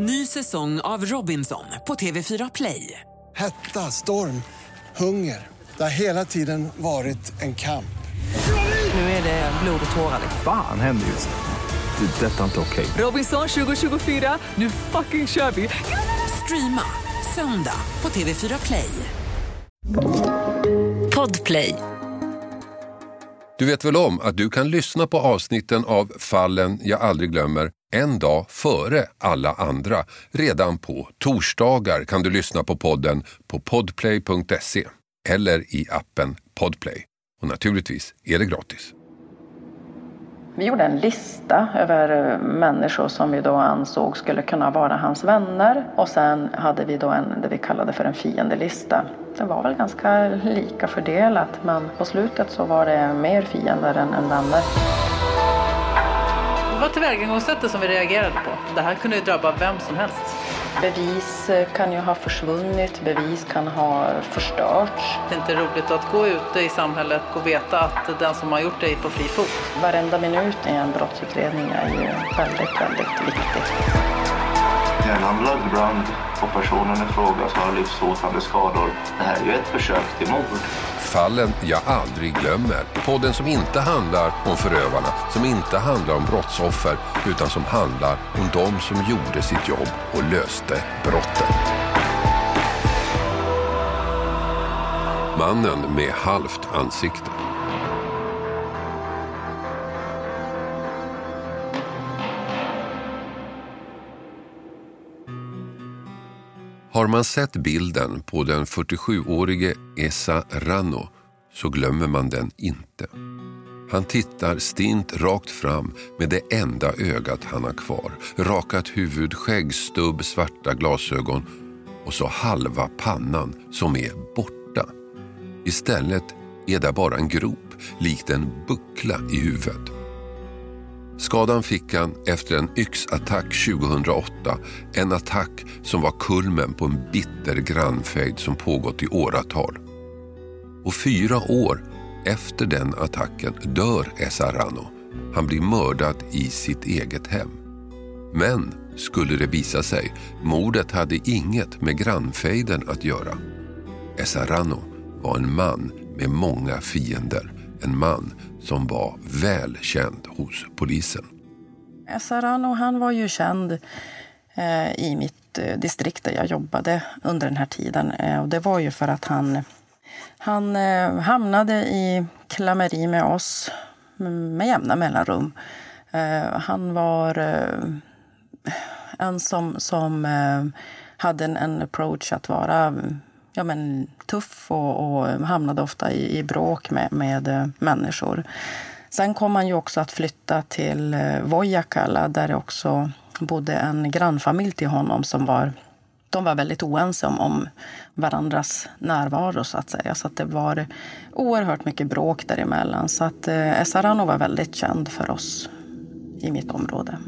Ny säsong av Robinson på TV4 Play. Hetta, storm, hunger. Det har hela tiden varit en kamp. Nu är det blod och tårar. Fan händer just nu. Det. Detta är inte okej. Robinson 2024, nu fucking kör vi! Streama söndag på TV4 Play. Podplay. Du vet väl om att du kan lyssna på avsnitten av Fallen jag aldrig glömmer en dag före alla andra. Redan på torsdagar kan du lyssna på podden på podplay.se eller i appen Podplay. Och naturligtvis är det gratis. Vi gjorde en lista över eh, människor som vi då ansåg skulle kunna vara hans vänner. Och sen hade vi då en, det vi kallade för en fiendelista. Det var väl ganska lika fördelat men på slutet så var det mer fiender än, än vänner. Det var tillvägagångssättet som vi reagerade på. Det här kunde ju drabba vem som helst. Bevis eh, kan ju ha försvunnit, bevis kan ha förstörts. Det är inte roligt att gå ute i samhället och veta att den som har gjort det är på fri fot. Varenda minut i en brottsutredning är ju väldigt, väldigt viktig. Hjärnan lagd brand och personen i fråga som har livshotande skador. Det här är ju ett försök till mord. Fallen jag aldrig glömmer. Podden som inte handlar om förövarna, som inte handlar om brottsoffer, utan som handlar om de som gjorde sitt jobb och löste brotten. Mannen med halvt ansikte. Har man sett bilden på den 47-årige Esa Rano så glömmer man den inte. Han tittar stint rakt fram med det enda ögat han har kvar. Rakat huvud, skäggstubb, svarta glasögon och så halva pannan som är borta. Istället är där bara en grop, likt en buckla i huvudet. Skadan fick han efter en yxattack 2008. En attack som var kulmen på en bitter grannfejd som pågått i åratal. Och fyra år efter den attacken dör Esarano. Han blir mördad i sitt eget hem. Men skulle det visa sig, mordet hade inget med grannfejden att göra. Esarano var en man med många fiender. En man som var välkänd hos polisen. Sarano han var ju känd eh, i mitt eh, distrikt där jag jobbade under den här tiden. Eh, och det var ju för att han, han eh, hamnade i klammeri med oss med jämna mellanrum. Eh, han var eh, en som, som eh, hade en, en approach att vara ja, men, tuff och, och hamnade ofta i, i bråk med, med eh, människor. Sen kom han ju också att flytta till eh, Vojakala där det också bodde en grannfamilj till honom som var de var väldigt oense om, om varandras närvaro. så att säga. Så att det var oerhört mycket bråk däremellan. Så att eh, Esarano var väldigt känd för oss i mitt område.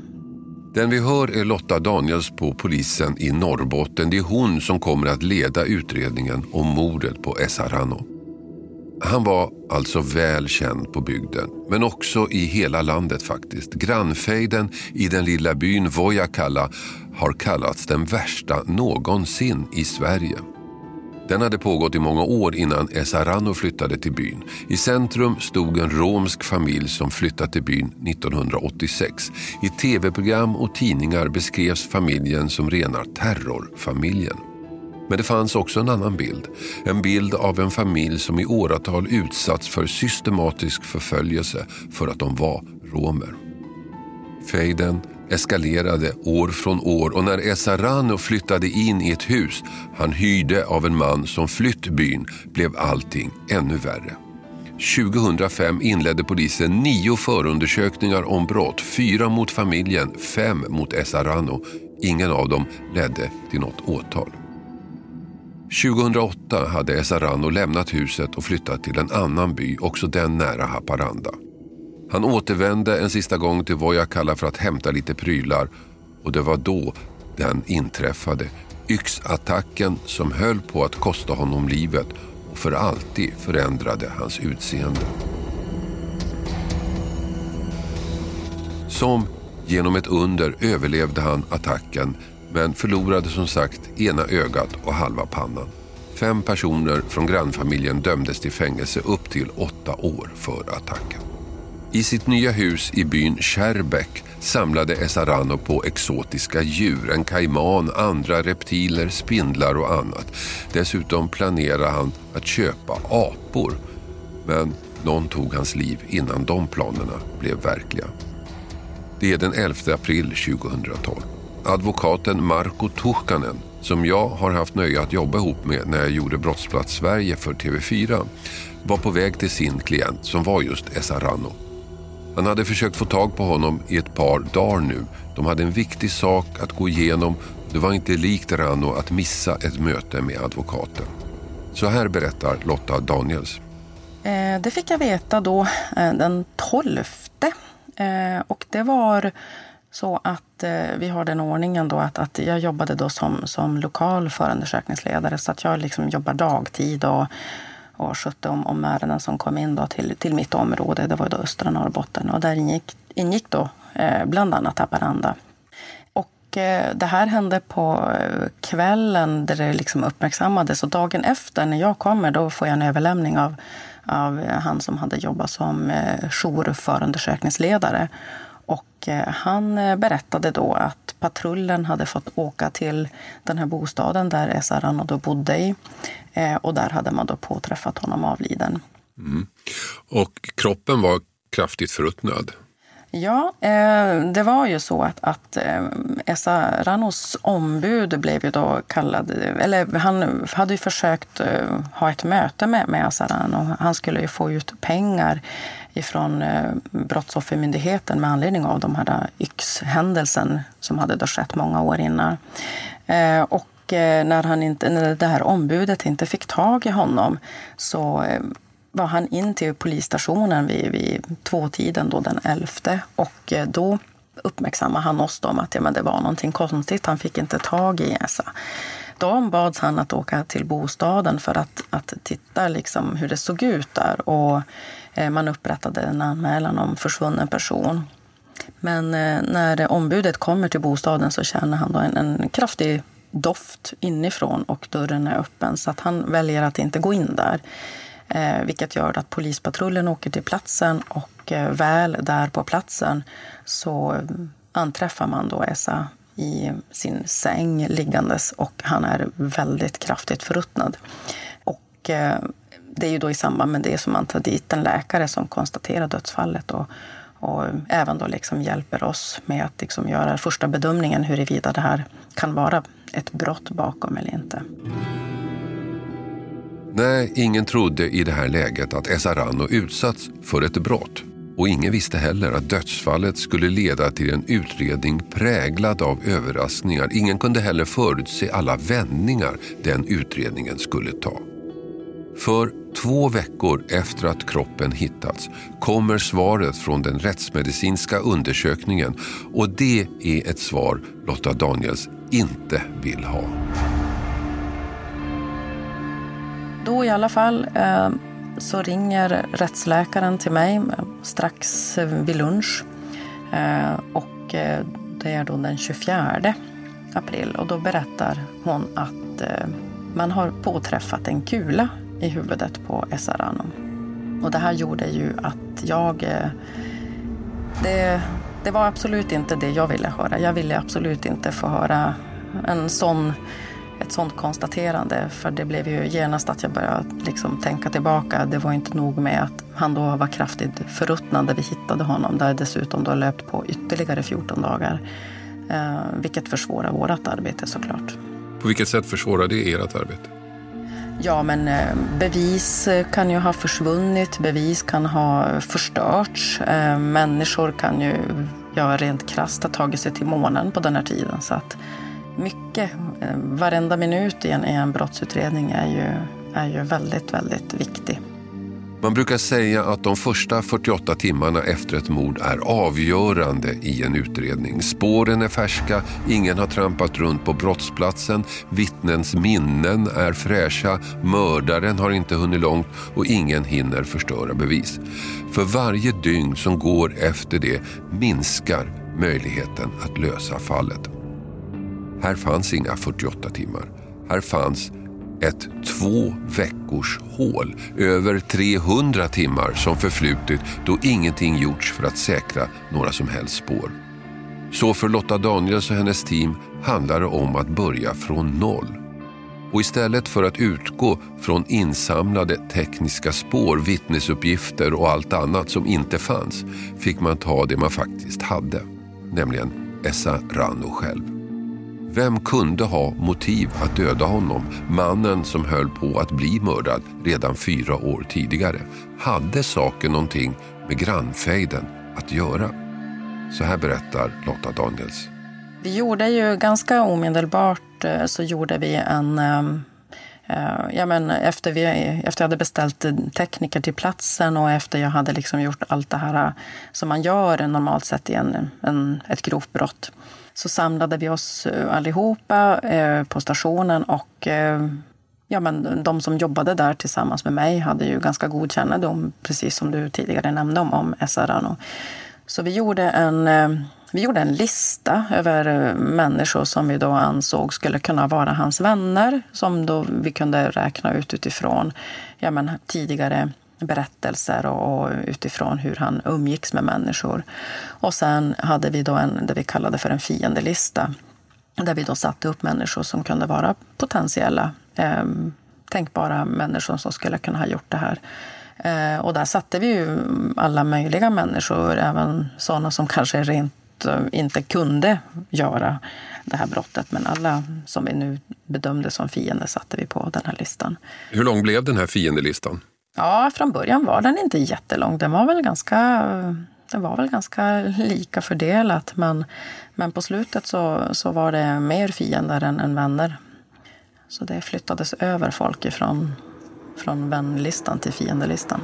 Den vi hör är Lotta Daniels på polisen i Norrbotten. Det är hon som kommer att leda utredningen om mordet på Esarano. Han var alltså väl känd på bygden, men också i hela landet faktiskt. Grannfejden i den lilla byn Vojakalla har kallats den värsta någonsin i Sverige. Den hade pågått i många år innan Esarano flyttade till byn. I centrum stod en romsk familj som flyttat till byn 1986. I tv-program och tidningar beskrevs familjen som rena terrorfamiljen. Men det fanns också en annan bild. En bild av en familj som i åratal utsatts för systematisk förföljelse för att de var romer. Fejden eskalerade år från år och när Esarano flyttade in i ett hus han hyrde av en man som flytt byn blev allting ännu värre. 2005 inledde polisen nio förundersökningar om brott. Fyra mot familjen, fem mot Esarano. Ingen av dem ledde till något åtal. 2008 hade Esarano lämnat huset och flyttat till en annan by, också den nära Haparanda. Han återvände en sista gång till Vojakalla för att hämta lite prylar och det var då den inträffade. Yxattacken som höll på att kosta honom livet och för alltid förändrade hans utseende. Som genom ett under överlevde han attacken men förlorade som sagt ena ögat och halva pannan. Fem personer från grannfamiljen dömdes till fängelse upp till åtta år för attacken. I sitt nya hus i byn Kärrbäck samlade Esarano på exotiska djur, en kajman, andra reptiler, spindlar och annat. Dessutom planerade han att köpa apor. Men någon tog hans liv innan de planerna blev verkliga. Det är den 11 april 2012. Advokaten Marko Tuhkanen, som jag har haft nöje att jobba ihop med när jag gjorde Brottsplats Sverige för TV4, var på väg till sin klient som var just Esarano. Han hade försökt få tag på honom i ett par dagar nu. De hade en viktig sak att gå igenom. Det var inte likt Rano att missa ett möte med advokaten. Så här berättar Lotta Daniels. Eh, det fick jag veta då eh, den 12. Eh, och det var så att vi har den ordningen då att, att jag jobbade då som, som lokal förundersökningsledare så att jag liksom jobbar dagtid och och skötte om, om ärenden som kom in då till, till mitt område. Det var då östra Norrbotten och där ingick, ingick då eh, bland annat Haparanda. Och eh, det här hände på eh, kvällen där det liksom uppmärksammades och dagen efter när jag kommer då får jag en överlämning av, av han som hade jobbat som eh, jourförundersökningsledare. Och eh, han eh, berättade då att patrullen hade fått åka till den här bostaden där Esarano då bodde i. Eh, och där hade man då påträffat honom avliden. Mm. Och kroppen var kraftigt förruttnad? Ja, det var ju så att, att Esa Ranos ombud blev ju då kallad... Eller han hade ju försökt ha ett möte med, med Esa Rano. Han skulle ju få ut pengar ifrån eh, Brottsoffermyndigheten med anledning av de här eh, yxhändelsen som hade då skett många år innan. Eh, och när, han inte, när det här ombudet inte fick tag i honom så var han in till polisstationen vid, vid tvåtiden då den 11 och då uppmärksammade han oss om att ja, men det var någonting konstigt. Han fick inte tag i Esa de bads han att åka till bostaden för att, att titta liksom hur det såg ut där. Och eh, man upprättade en anmälan om försvunnen person. Men eh, när ombudet kommer till bostaden så känner han då en, en kraftig doft inifrån och dörren är öppen så att han väljer att inte gå in där. Eh, vilket gör att polispatrullen åker till platsen och eh, väl där på platsen så eh, anträffar man då Essa i sin säng liggandes och han är väldigt kraftigt förruttnad. Och eh, det är ju då i samband med det som man tar dit en läkare som konstaterar dödsfallet och, och även då liksom hjälper oss med att liksom göra första bedömningen huruvida det här kan vara ett brott bakom eller inte. Nej, ingen trodde i det här läget att Esarano utsatts för ett brott. Och ingen visste heller att dödsfallet skulle leda till en utredning präglad av överraskningar. Ingen kunde heller förutse alla vändningar den utredningen skulle ta. För två veckor efter att kroppen hittats kommer svaret från den rättsmedicinska undersökningen och det är ett svar Lotta Daniels inte vill ha. Då i alla fall eh, så ringer rättsläkaren till mig strax vid lunch. Eh, och eh, det är då den 24 april och då berättar hon att eh, man har påträffat en kula i huvudet på Esarano. Och det här gjorde ju att jag... Det, det var absolut inte det jag ville höra. Jag ville absolut inte få höra en sån, ett sånt konstaterande. För det blev ju genast att jag började liksom tänka tillbaka. Det var inte nog med att han då var kraftigt förruttnad när vi hittade honom. Där dessutom då löpt på ytterligare 14 dagar. Eh, vilket försvårar vårt arbete såklart. På vilket sätt försvårar det ert arbete? Ja, men eh, bevis kan ju ha försvunnit, bevis kan ha förstörts. Eh, människor kan ju, ja rent krasst, ha tagit sig till månen på den här tiden. Så att mycket, eh, varenda minut i en, i en brottsutredning är ju, är ju väldigt, väldigt viktig. Man brukar säga att de första 48 timmarna efter ett mord är avgörande i en utredning. Spåren är färska, ingen har trampat runt på brottsplatsen, vittnens minnen är fräscha, mördaren har inte hunnit långt och ingen hinner förstöra bevis. För varje dygn som går efter det minskar möjligheten att lösa fallet. Här fanns inga 48 timmar. Här fanns ett två veckors hål, över 300 timmar som förflutit då ingenting gjorts för att säkra några som helst spår. Så för Lotta Daniels och hennes team handlar det om att börja från noll. Och istället för att utgå från insamlade tekniska spår, vittnesuppgifter och allt annat som inte fanns fick man ta det man faktiskt hade, nämligen Essa Rano själv. Vem kunde ha motiv att döda honom? Mannen som höll på att bli mördad redan fyra år tidigare. Hade saken någonting med grannfejden att göra? Så här berättar Lotta Daniels. Vi gjorde ju ganska omedelbart eh, så gjorde vi en ehm, eh, Ja, men efter, vi, efter jag hade beställt tekniker till platsen och efter jag hade liksom gjort allt det här eh, som man gör normalt sett i en, en, ett grovt brott så samlade vi oss eh, allihopa eh, på stationen och eh, ja, men de som jobbade där tillsammans med mig hade ju ganska god kännedom, precis som du tidigare nämnde om, om SRN. Så vi gjorde en vi gjorde en lista över människor som vi då ansåg skulle kunna vara hans vänner som då vi kunde räkna ut utifrån ja, men, tidigare berättelser och, utifrån hur han umgicks med människor. Och sen hade vi då en, det vi kallade för en fiendelista där vi då satte upp människor som kunde vara potentiella eh, tänkbara människor som skulle kunna ha gjort det här. Eh, och där satte vi ju alla möjliga människor, även sådana som kanske rent eh, inte kunde göra det här brottet. Men alla som vi nu bedömde som fiender satte vi på den här listan. Hur lång blev den här fiendelistan? Ja, från början var den inte jättelång. Den var väl ganska, den var väl ganska lika fördelat. Men, men på slutet så, så var det mer fiender än, än vänner. Så det flyttades över folk ifrån, från vänlistan till fiendelistan.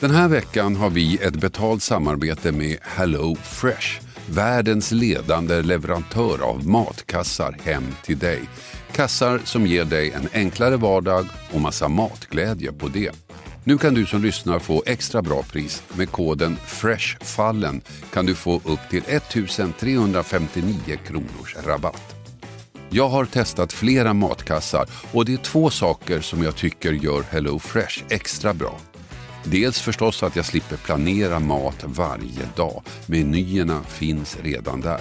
Den här veckan har vi ett betalt samarbete med Hello Fresh. Världens ledande leverantör av matkassar hem till dig. Kassar som ger dig en enklare vardag och massa matglädje på det. Nu kan du som lyssnar få extra bra pris. Med koden FRESHFALLEN kan du få upp till 1359 kronors rabatt. Jag har testat flera matkassar och det är två saker som jag tycker gör Hello Fresh extra bra. Dels förstås att jag slipper planera mat varje dag. Menyerna finns redan där.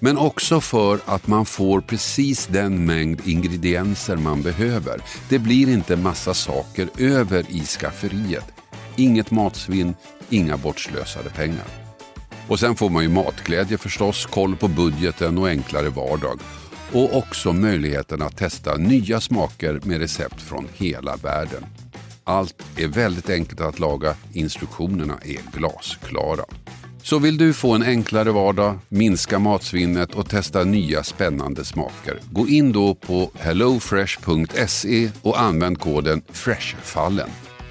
Men också för att man får precis den mängd ingredienser man behöver. Det blir inte massa saker över i skafferiet. Inget matsvinn, inga bortslösade pengar. Och sen får man ju matglädje förstås, koll på budgeten och enklare vardag. Och också möjligheten att testa nya smaker med recept från hela världen. Allt är väldigt enkelt att laga, instruktionerna är glasklara. Så vill du få en enklare vardag, minska matsvinnet och testa nya spännande smaker. Gå in då på hellofresh.se och använd koden FRESHFALLEN.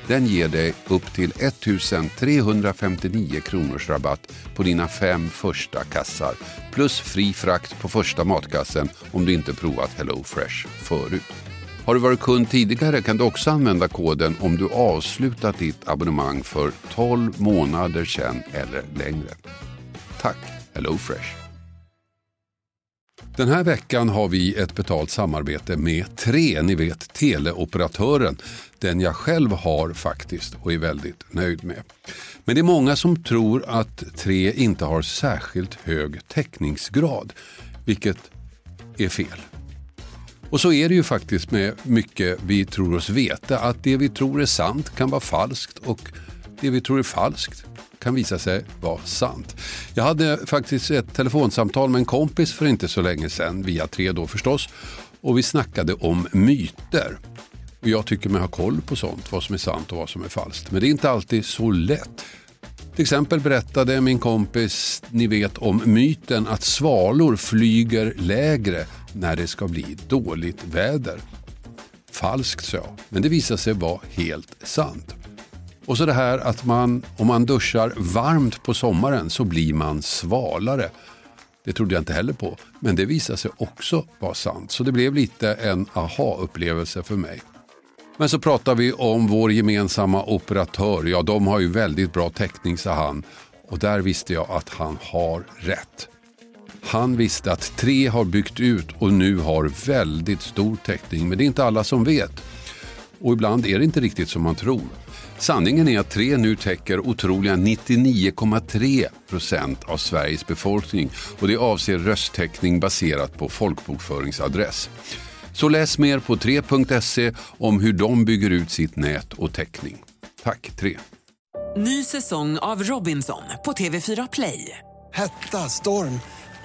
Den ger dig upp till 1359 kronors rabatt på dina fem första kassar plus fri frakt på första matkassen om du inte provat HelloFresh förut. Har du varit kund tidigare kan du också använda koden om du avslutat ditt abonnemang för 12 månader sedan eller längre. Tack HelloFresh! Den här veckan har vi ett betalt samarbete med Tre, ni vet teleoperatören. Den jag själv har faktiskt och är väldigt nöjd med. Men det är många som tror att Tre inte har särskilt hög täckningsgrad, vilket är fel. Och så är det ju faktiskt med mycket vi tror oss veta. Att det vi tror är sant kan vara falskt och det vi tror är falskt kan visa sig vara sant. Jag hade faktiskt ett telefonsamtal med en kompis för inte så länge sedan, via tre då förstås. Och vi snackade om myter. Och jag tycker mig ha koll på sånt, vad som är sant och vad som är falskt. Men det är inte alltid så lätt. Till exempel berättade min kompis, ni vet om myten att svalor flyger lägre när det ska bli dåligt väder. Falskt sa jag, men det visade sig vara helt sant. Och så det här att man, om man duschar varmt på sommaren så blir man svalare. Det trodde jag inte heller på. Men det visade sig också vara sant. Så det blev lite en aha-upplevelse för mig. Men så pratar vi om vår gemensamma operatör. Ja, de har ju väldigt bra täckning, sa han. Och där visste jag att han har rätt. Han visste att tre har byggt ut och nu har väldigt stor täckning. Men det är inte alla som vet. Och ibland är det inte riktigt som man tror. Sanningen är att tre nu täcker otroliga 99,3 procent av Sveriges befolkning och det avser rösttäckning baserat på folkbokföringsadress. Så läs mer på 3.se om hur de bygger ut sitt nät och täckning. Tack 3. Ny säsong av Robinson på TV4 Play. Hetta, storm,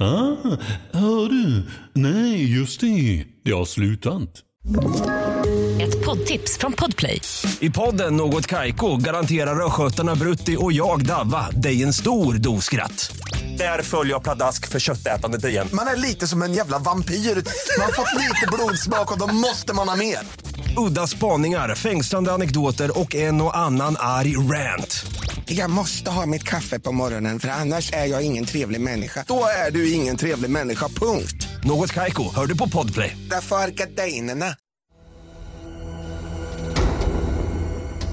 Ah, hör du? Nej, just det. Det har slutat. Ett poddtips från Podplay. I podden Något Kaiko garanterar östgötarna Brutti och jag, Davva, dig en stor dos skratt. Där följer jag pladask för köttätandet igen. Man är lite som en jävla vampyr. Man har fått lite blodsmak och då måste man ha mer. Udda spaningar, fängslande anekdoter och en och annan arg rant. Jag måste ha mitt kaffe på morgonen för annars är jag ingen trevlig människa. Då är du ingen trevlig människa, punkt. Något Kaiko, hör du på Podplay. Därför är gardinerna.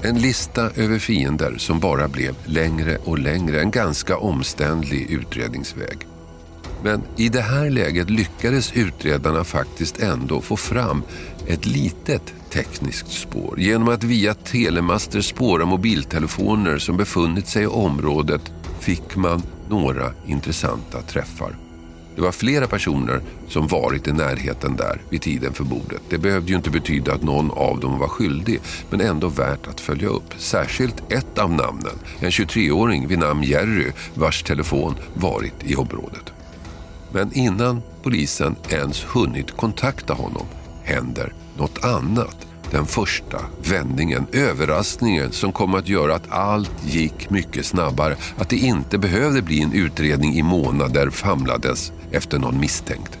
En lista över fiender som bara blev längre och längre. En ganska omständlig utredningsväg. Men i det här läget lyckades utredarna faktiskt ändå få fram ett litet tekniskt spår genom att via telemaster spåra mobiltelefoner som befunnit sig i området fick man några intressanta träffar. Det var flera personer som varit i närheten där vid tiden för mordet. Det behövde ju inte betyda att någon av dem var skyldig, men ändå värt att följa upp. Särskilt ett av namnen, en 23-åring vid namn Jerry, vars telefon varit i området. Men innan polisen ens hunnit kontakta honom händer något annat. Den första vändningen, överraskningen som kom att göra att allt gick mycket snabbare. Att det inte behövde bli en utredning i månader famlades efter någon misstänkt.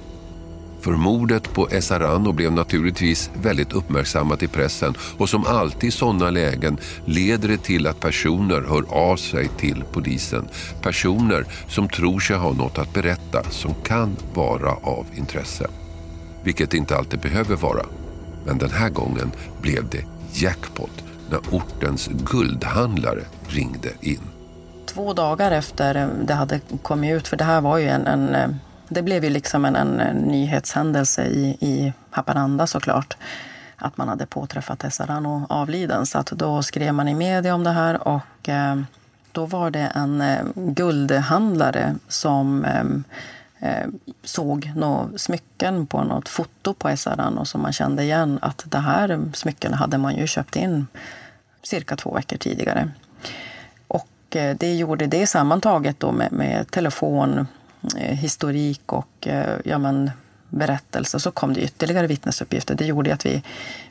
För mordet på Esarano blev naturligtvis väldigt uppmärksammat i pressen och som alltid i sådana lägen leder det till att personer hör av sig till polisen. Personer som tror sig ha något att berätta som kan vara av intresse. Vilket det inte alltid behöver vara. Men den här gången blev det jackpot när ortens guldhandlare ringde in. Två dagar efter det hade kommit ut, för det här var ju en, en eh, det blev ju liksom en, en nyhetshändelse i, i Haparanda såklart. Att man hade påträffat Esarano avliden. Så att då skrev man i media om det här och eh, då var det en eh, guldhandlare som eh, Eh, såg några smycken på något foto på Esarano som man kände igen att det här smycken hade man ju köpt in cirka två veckor tidigare. Och eh, det gjorde det sammantaget då med, med telefon, eh, historik och eh, ja, men, berättelser så kom det ytterligare vittnesuppgifter. Det gjorde att vi,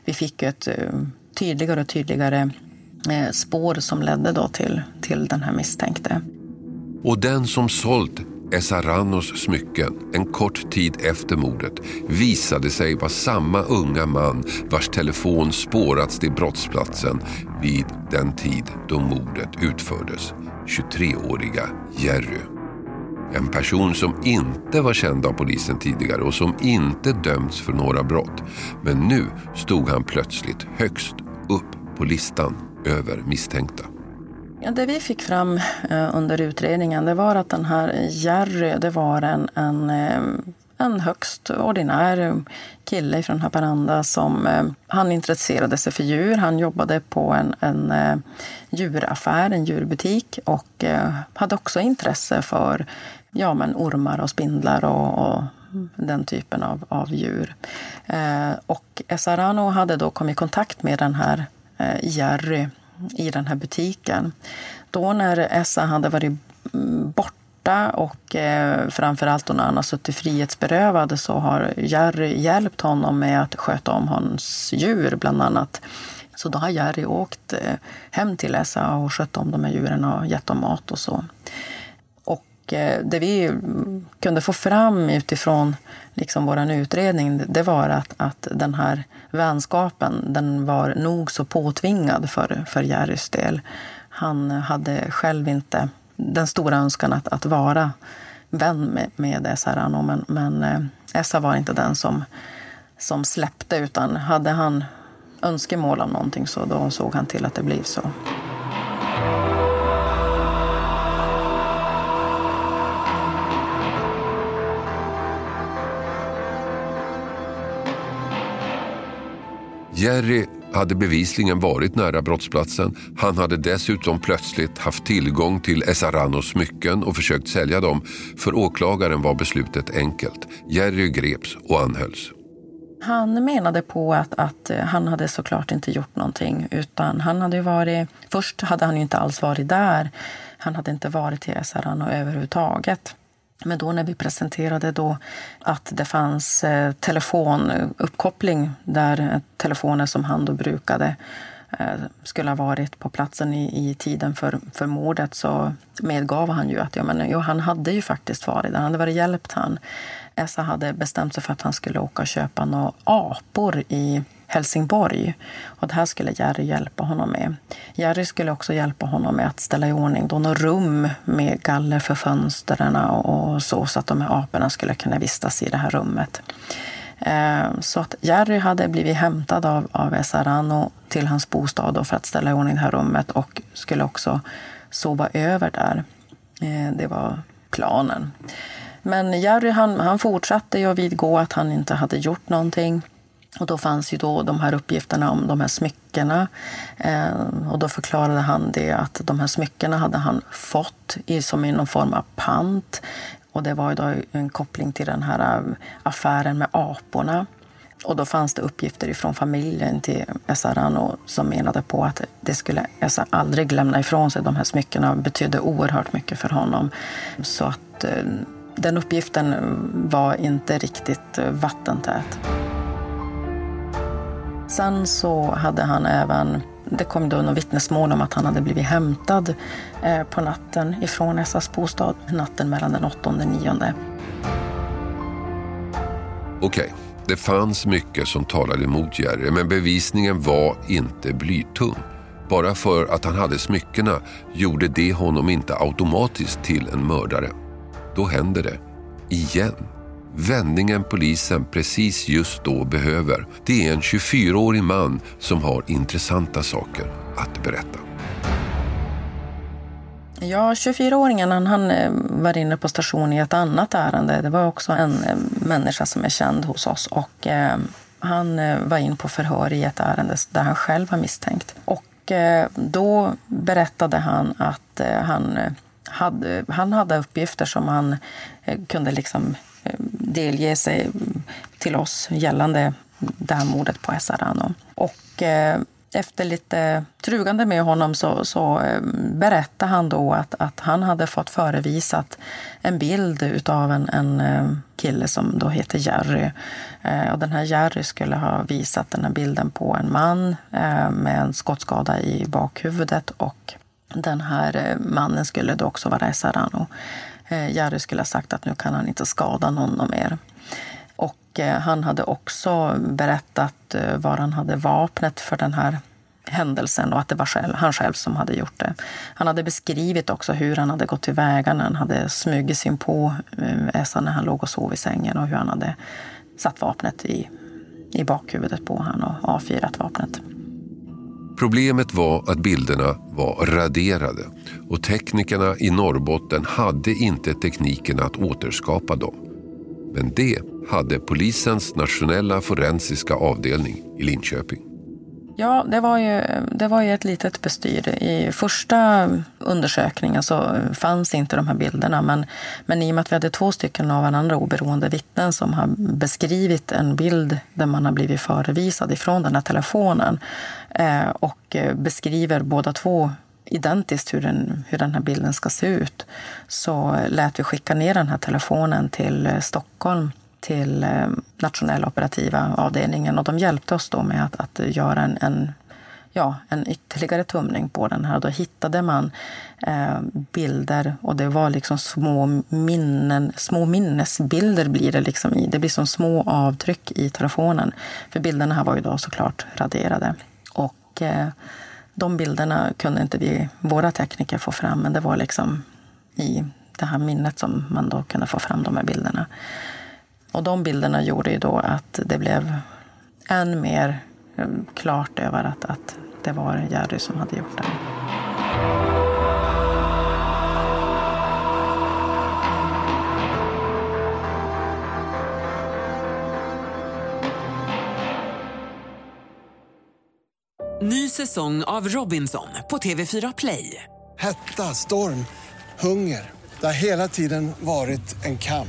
vi fick ett eh, tydligare och tydligare eh, spår som ledde då till, till den här misstänkte. Och den som sålt Esaranos smycken en kort tid efter mordet visade sig vara samma unga man vars telefon spårats till brottsplatsen vid den tid då mordet utfördes. 23-åriga Jerry. En person som inte var känd av polisen tidigare och som inte dömts för några brott. Men nu stod han plötsligt högst upp på listan över misstänkta. Ja, det vi fick fram eh, under utredningen det var att den här Jerry det var en, en, eh, en högst ordinär kille från Haparanda som eh, han intresserade sig för djur. Han jobbade på en, en eh, djuraffär, en djurbutik och eh, hade också intresse för ja, men ormar och spindlar och, och den typen av, av djur. och Esarano hade då kommit i kontakt med den här Jerry i den här butiken. Då när Essa hade varit mm, borta och eh, framförallt när han har suttit frihetsberövad så har Jerry hjälpt honom med att sköta om hans djur bland annat. Så då har Jerry åkt eh, hem till Essa och skött om de här djuren och gett dem mat och så. Och eh, det vi kunde få fram utifrån liksom vår utredning det var att, att den här vänskapen den var nog så påtvingad för, för Jerrys del. Han hade själv inte den stora önskan att, att vara vän med, med Rano. men, men eh, Essa var inte den som, som släppte utan hade han önskemål om någonting så då såg han till att det blev så. Jerry hade bevisligen varit nära brottsplatsen. Han hade dessutom plötsligt haft tillgång till Esaranos smycken och försökt sälja dem. För åklagaren var beslutet enkelt. Jerry greps och anhölls. Han menade på att, att eh, han hade såklart inte gjort någonting. Utan han hade varit, först hade han inte alls varit där. Han hade inte varit till Esarano överhuvudtaget. Men då när vi presenterade då att det fanns eh, telefonuppkoppling där telefoner som han då brukade eh, skulle ha varit på platsen i, i tiden för, för mordet så medgav han ju att ja, men, jo, han hade ju faktiskt varit där. Han hade varit hjälpt han. Essa hade bestämt sig för att han skulle åka och köpa några apor i Helsingborg. Och det här skulle Jerry hjälpa honom med. Jerry skulle också hjälpa honom med att ställa i ordning då något rum med galler för fönstren och så, så att de här aporna skulle kunna vistas i det här rummet. Eh, så att Jerry hade blivit hämtad av, av Esarano till hans bostad för att ställa i ordning det här rummet och skulle också sova över där. Eh, det var planen. Men Jerry han, han fortsatte ju att vidgå att han inte hade gjort någonting. Och då fanns ju då de här uppgifterna om de här smyckena. Eh, och då förklarade han det att de här smyckena hade han fått i, som i någon form av pant. Och det var ju då en koppling till den här eh, affären med aporna. Och då fanns det uppgifter från familjen till Esarano som menade på att det skulle Esa aldrig lämna ifrån sig. De här smyckena betydde oerhört mycket för honom. Så att eh, den uppgiften var inte riktigt eh, vattentät. Sen så hade han även, det kom då något vittnesmål om att han hade blivit hämtad eh, på natten ifrån Essas bostad natten mellan den 8 och 9. Okej, det fanns mycket som talade emot Jerry men bevisningen var inte blytung. Bara för att han hade smyckena gjorde det honom inte automatiskt till en mördare. Då händer det. Igen. Vändningen polisen precis just då behöver. Det är en 24-årig man som har intressanta saker att berätta. Ja, 24-åringen han, han eh, var inne på station i ett annat ärende. Det var också en eh, människa som är känd hos oss. Och eh, Han eh, var in på förhör i ett ärende där han själv var misstänkt. Och eh, Då berättade han att eh, han, hade, han hade uppgifter som han eh, kunde liksom eh, delge sig mm, till oss gällande det här mordet på Esarano. Och eh, efter lite trugande med honom så, så eh, berättade han då att, att han hade fått förevisat en bild av en, en eh, kille som då heter Jerry. Och den här Jerry skulle ha visat den här bilden på en man med en skottskada i bakhuvudet och den här eh, mannen skulle då också vara Esarano. Eh, Jerry skulle ha sagt att nu kan han inte skada någon mer. Och eh, han hade också berättat var han hade vapnet för den här händelsen och att det var själv, han själv som hade gjort det. Han hade beskrivit också hur han hade gått tillväga när han hade smugit sig in på Essa när han låg och sov i sängen och hur han hade satt vapnet i, i bakhuvudet på honom och avfyrat vapnet. Problemet var att bilderna var raderade och teknikerna i Norrbotten hade inte tekniken att återskapa dem. Men det hade polisens nationella forensiska avdelning i Linköping. Ja, det var, ju, det var ju ett litet bestyr. I första undersökningen så alltså, fanns inte de här bilderna. Men, men i och med att vi hade två stycken av varandra oberoende vittnen som har beskrivit en bild där man har blivit förevisad ifrån den här telefonen eh, och eh, beskriver båda två identiskt hur den, hur den här bilden ska se ut så eh, lät vi skicka ner den här telefonen till eh, Stockholm till eh, nationella operativa avdelningen och de hjälpte oss då med att, att göra en, en, ja, en ytterligare tumning på den här. Då hittade man eh, bilder och det var liksom små minnen, små minnesbilder blir det liksom i. Det blir som små avtryck i telefonen. För bilderna här var ju då såklart raderade. Och eh, de bilderna kunde inte vi, våra tekniker få fram, men det var liksom i det här minnet som man då kunde få fram de här bilderna. Och de bilderna gjorde ju då att det blev än mer eh, klart över att, att det var Jerry som hade gjort det. Ny säsong av Robinson på TV4 Play. Hetta, storm, hunger. Det har hela tiden varit en kamp.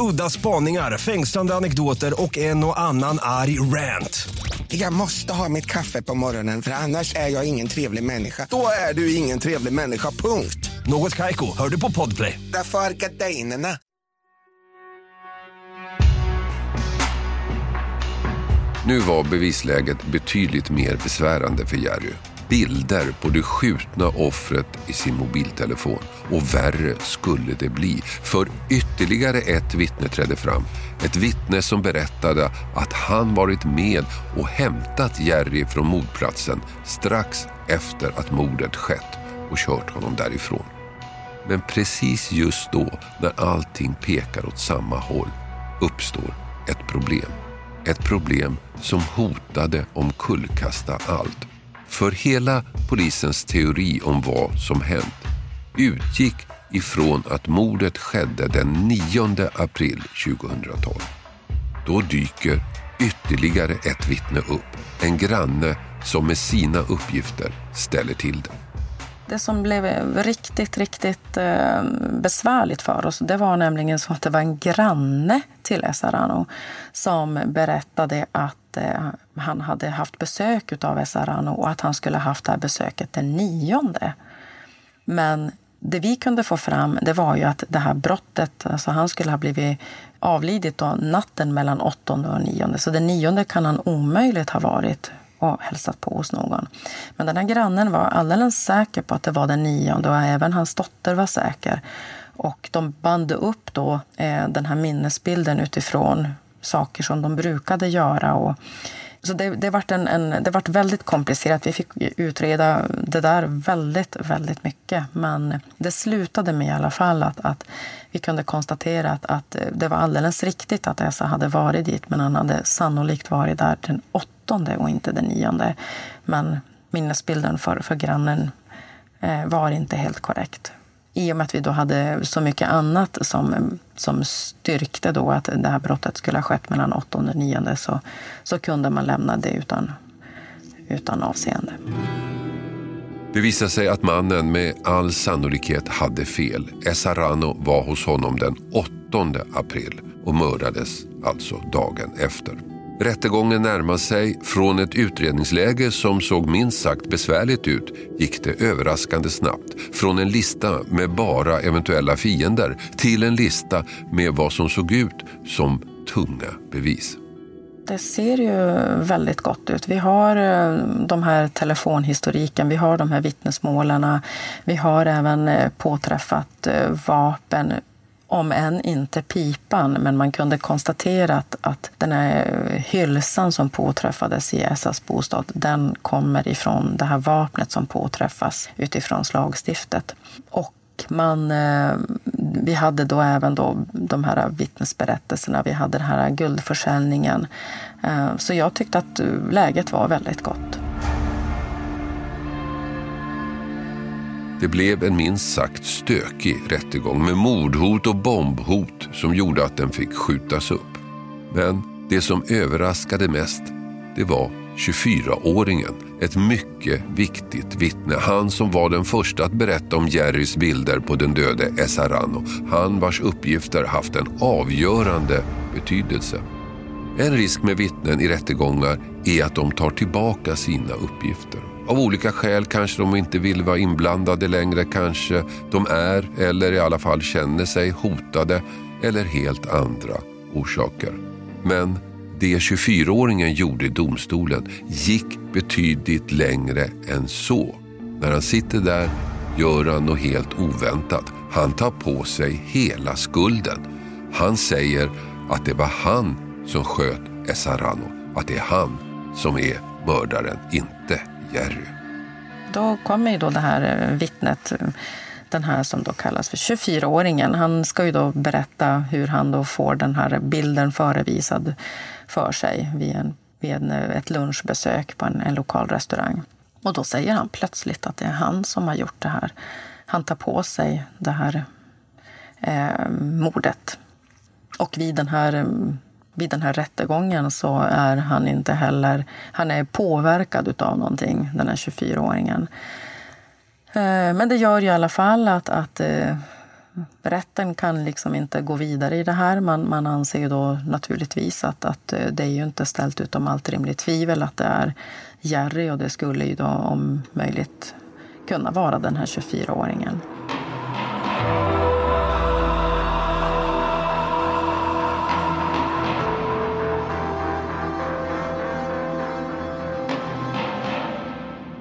Udda spaningar, fängslande anekdoter och en och annan arg rant. Jag måste ha mitt kaffe på morgonen för annars är jag ingen trevlig människa. Då är du ingen trevlig människa, punkt. Något Kaiko, hör du på Podplay. Därför är gardinerna. Nu var bevisläget betydligt mer besvärande för Jerry. Bilder på det skjutna offret i sin mobiltelefon. Och värre skulle det bli. För ytterligare ett vittne trädde fram. Ett vittne som berättade att han varit med och hämtat Jerry från mordplatsen strax efter att mordet skett och kört honom därifrån. Men precis just då, när allting pekar åt samma håll, uppstår ett problem. Ett problem som hotade omkullkasta allt. För hela polisens teori om vad som hänt utgick ifrån att mordet skedde den 9 april 2012. Då dyker ytterligare ett vittne upp. En granne som med sina uppgifter ställer till det. Det som blev eh, riktigt, riktigt eh, besvärligt för oss det var nämligen så att det var en granne till Esarano som berättade att eh, han hade haft besök av Esarano och att han skulle haft det här besöket den nionde. Men det vi kunde få fram det var ju att det här brottet, alltså han skulle ha blivit avlidit då natten mellan åttonde och nionde. Så den nionde kan han omöjligt ha varit och hälsat på hos någon. Men den här grannen var alldeles säker på att det var den nionde och även hans dotter var säker. Och de band upp då eh, den här minnesbilden utifrån saker som de brukade göra. Och, så det, det, vart en, en, det vart väldigt komplicerat. Vi fick utreda det där väldigt, väldigt mycket. Men det slutade med i alla fall att, att vi kunde konstatera att, att det var alldeles riktigt att Esa hade varit dit men han hade sannolikt varit där den åttonde och inte den nionde. Men minnesbilden för, för grannen eh, var inte helt korrekt. I och med att vi då hade så mycket annat som, som styrkte då att det här brottet skulle ha skett mellan 8 och 9 så, så kunde man lämna det utan, utan avseende. Det visade sig att mannen med all sannolikhet hade fel. Esarano var hos honom den 8 april och mördades alltså dagen efter. Rättegången närmade sig. Från ett utredningsläge som såg minst sagt besvärligt ut gick det överraskande snabbt. Från en lista med bara eventuella fiender till en lista med vad som såg ut som tunga bevis. Det ser ju väldigt gott ut. Vi har eh, de här telefonhistoriken, vi har de här vittnesmålen. Vi har även eh, påträffat eh, vapen om än inte pipan, men man kunde konstatera att, att den här hylsan som påträffades i Essas bostad, den kommer ifrån det här vapnet som påträffas utifrån slagstiftet. Och man, eh, vi hade då även då de här vittnesberättelserna, vi hade den här guldförsäljningen. Eh, så jag tyckte att eh, läget var väldigt gott. Det blev en minst sagt stökig rättegång med mordhot och bombhot som gjorde att den fick skjutas upp. Men det som överraskade mest, det var 24-åringen. Ett mycket viktigt vittne. Han som var den första att berätta om Jerrys bilder på den döde Esarano. Han vars uppgifter haft en avgörande betydelse. En risk med vittnen i rättegångar är att de tar tillbaka sina uppgifter. Av olika skäl kanske de inte vill vara inblandade längre, kanske de är eller i alla fall känner sig hotade eller helt andra orsaker. Men det 24-åringen gjorde i domstolen gick betydligt längre än så. När han sitter där gör han något helt oväntat. Han tar på sig hela skulden. Han säger att det var han som sköt Esarano. Att det är han som är mördaren, inte Jerry. Då kommer ju då det här eh, vittnet, eh, den här som då kallas för 24-åringen. Han ska ju då berätta hur han då får den här bilden förevisad för sig vid, en, vid en, eh, ett lunchbesök på en, en lokal restaurang. Och då säger han plötsligt att det är han som har gjort det här. Han tar på sig det här eh, mordet. Och vid den här mm, vid den här rättegången så är han inte heller... Han är påverkad av någonting, den här 24-åringen. Eh, men det gör ju i alla fall att, att eh, rätten kan liksom inte gå vidare i det här. Man, man anser ju då naturligtvis att, att eh, det är ju inte ställt utom allt rimligt tvivel att det är Jerry och det skulle ju då om möjligt kunna vara den här 24-åringen.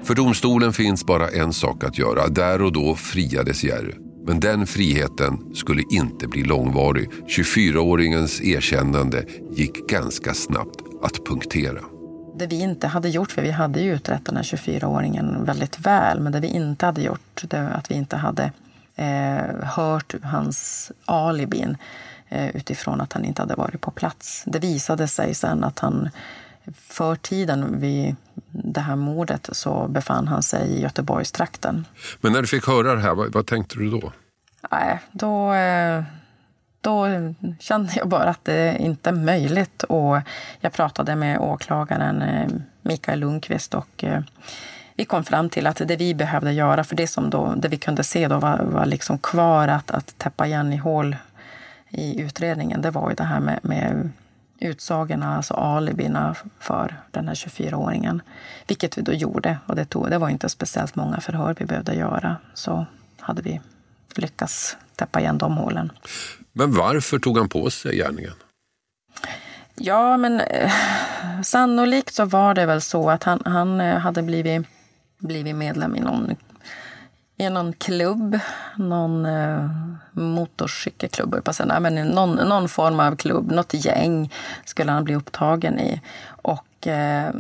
För domstolen finns bara en sak att göra. Där och då friades Jerry. Men den friheten skulle inte bli långvarig. 24-åringens erkännande gick ganska snabbt att punktera. Det vi inte hade gjort, för vi hade ju utrett den här 24-åringen väldigt väl, men det vi inte hade gjort, det var att vi inte hade eh, hört hans alibin eh, utifrån att han inte hade varit på plats. Det visade sig sen att han för tiden vid det här mordet så befann han sig i Göteborgstrakten. Men när du fick höra det här, vad, vad tänkte du då? Nej, då, eh, då kände jag bara att det inte är möjligt. Och jag pratade med åklagaren eh, Mikael Lundqvist och eh, vi kom fram till att det vi behövde göra, för det som då, det vi kunde se då var, var liksom kvar att, att täppa igen i hål i utredningen, det var ju det här med, med utsagorna, alltså alibina för den här 24-åringen. Vilket vi då gjorde. Och det, tog, det var inte speciellt många förhör vi behövde göra. Så hade vi lyckats täppa igen de hålen. Men varför tog han på sig gärningen? Ja, men eh, sannolikt så var det väl så att han, han eh, hade blivit, blivit medlem i någon i någon klubb, någon eh, motorcykelklubb, på säga, men någon, någon form av klubb, något gäng skulle han bli upptagen i. Och eh,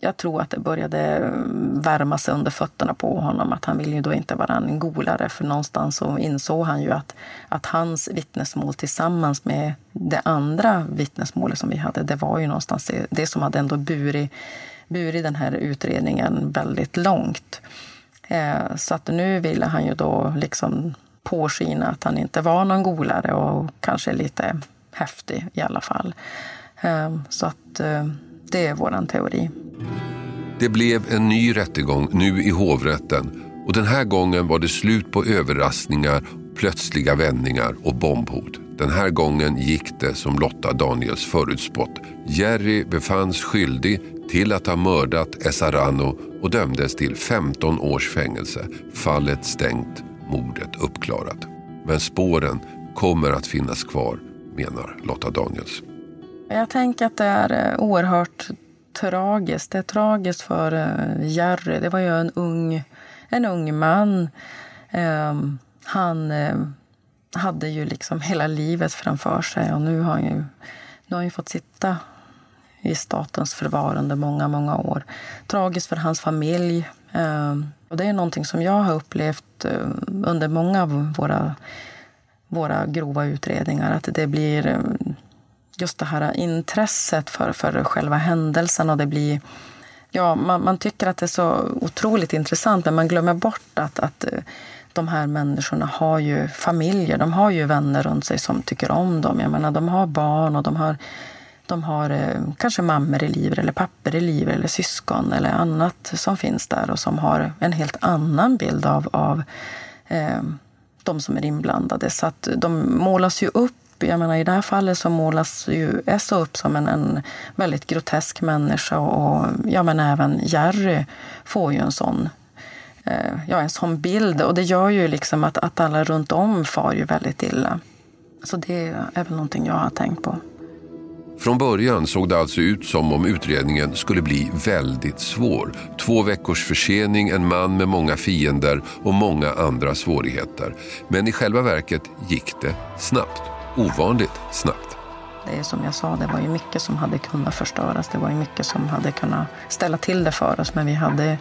jag tror att det började värma sig under fötterna på honom. Att han ville ju då inte vara en golare, för någonstans så insåg han ju att, att hans vittnesmål tillsammans med det andra vittnesmålet som vi hade, det var ju någonstans det, det som hade ändå burit, burit den här utredningen väldigt långt. Eh, så att nu ville han ju då liksom påskina att han inte var någon golare och kanske lite häftig i alla fall. Eh, så att eh, det är vår teori. Det blev en ny rättegång nu i hovrätten och den här gången var det slut på överraskningar, plötsliga vändningar och bombhot. Den här gången gick det som Lotta Daniels förutspått. Jerry befanns skyldig till att ha mördat Esarano och dömdes till 15 års fängelse. Fallet stängt, mordet uppklarat. Men spåren kommer att finnas kvar, menar Lotta Daniels. Jag tänker att det är eh, oerhört tragiskt. Det är tragiskt för eh, Jerry. Det var ju en ung, en ung man. Ehm, han eh, hade ju liksom hela livet framför sig och nu har han ju, nu har han ju fått sitta i statens förvar under många, många år. Tragiskt för hans familj. Ehm, och det är någonting som jag har upplevt eh, under många av våra, våra grova utredningar. Att det blir eh, just det här intresset för, för själva händelsen och det blir Ja, man, man, tycker att det är så otroligt intressant men man glömmer bort att, att eh, de här människorna har ju familjer, de har ju vänner runt sig som tycker om dem. Jag menar, de har barn och de har, de har eh, kanske mammor i livet eller papper i livet eller syskon eller annat som finns där och som har en helt annan bild av, av eh, de som är inblandade. Så att de målas ju upp jag menar, I det här fallet så målas ju Esso upp som en, en väldigt grotesk människa och ja, men även Jerry får ju en sån, eh, ja, en sån bild. Och det gör ju liksom att, att alla runt om far ju väldigt illa. Så det är väl någonting jag har tänkt på. Från början såg det alltså ut som om utredningen skulle bli väldigt svår. Två veckors försening, en man med många fiender och många andra svårigheter. Men i själva verket gick det snabbt ovanligt snabbt. Det är som jag sa, det var ju mycket som hade kunnat förstöras. Det var ju mycket som hade kunnat ställa till det för oss. Men vi hade,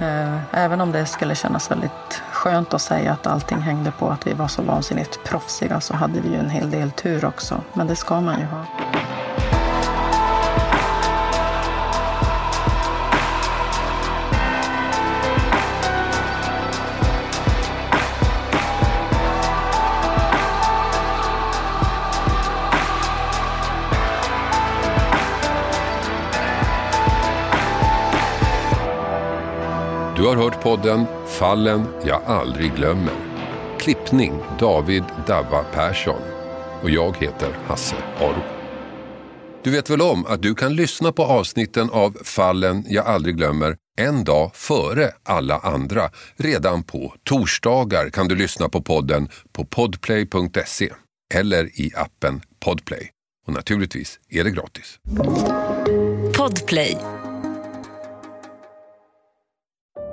Eh, även om det skulle kännas väldigt skönt att säga att allting hängde på att vi var så vansinnigt proffsiga så hade vi ju en hel del tur också. Men det ska man ju ha. Har hört podden Fallen jag aldrig glömmer. Klippning David Davva Persson. Och jag heter Hasse Aro. Du vet väl om att du kan lyssna på avsnitten av Fallen jag aldrig glömmer en dag före alla andra. Redan på torsdagar kan du lyssna på podden på podplay.se eller i appen Podplay. Och naturligtvis är det gratis. Podplay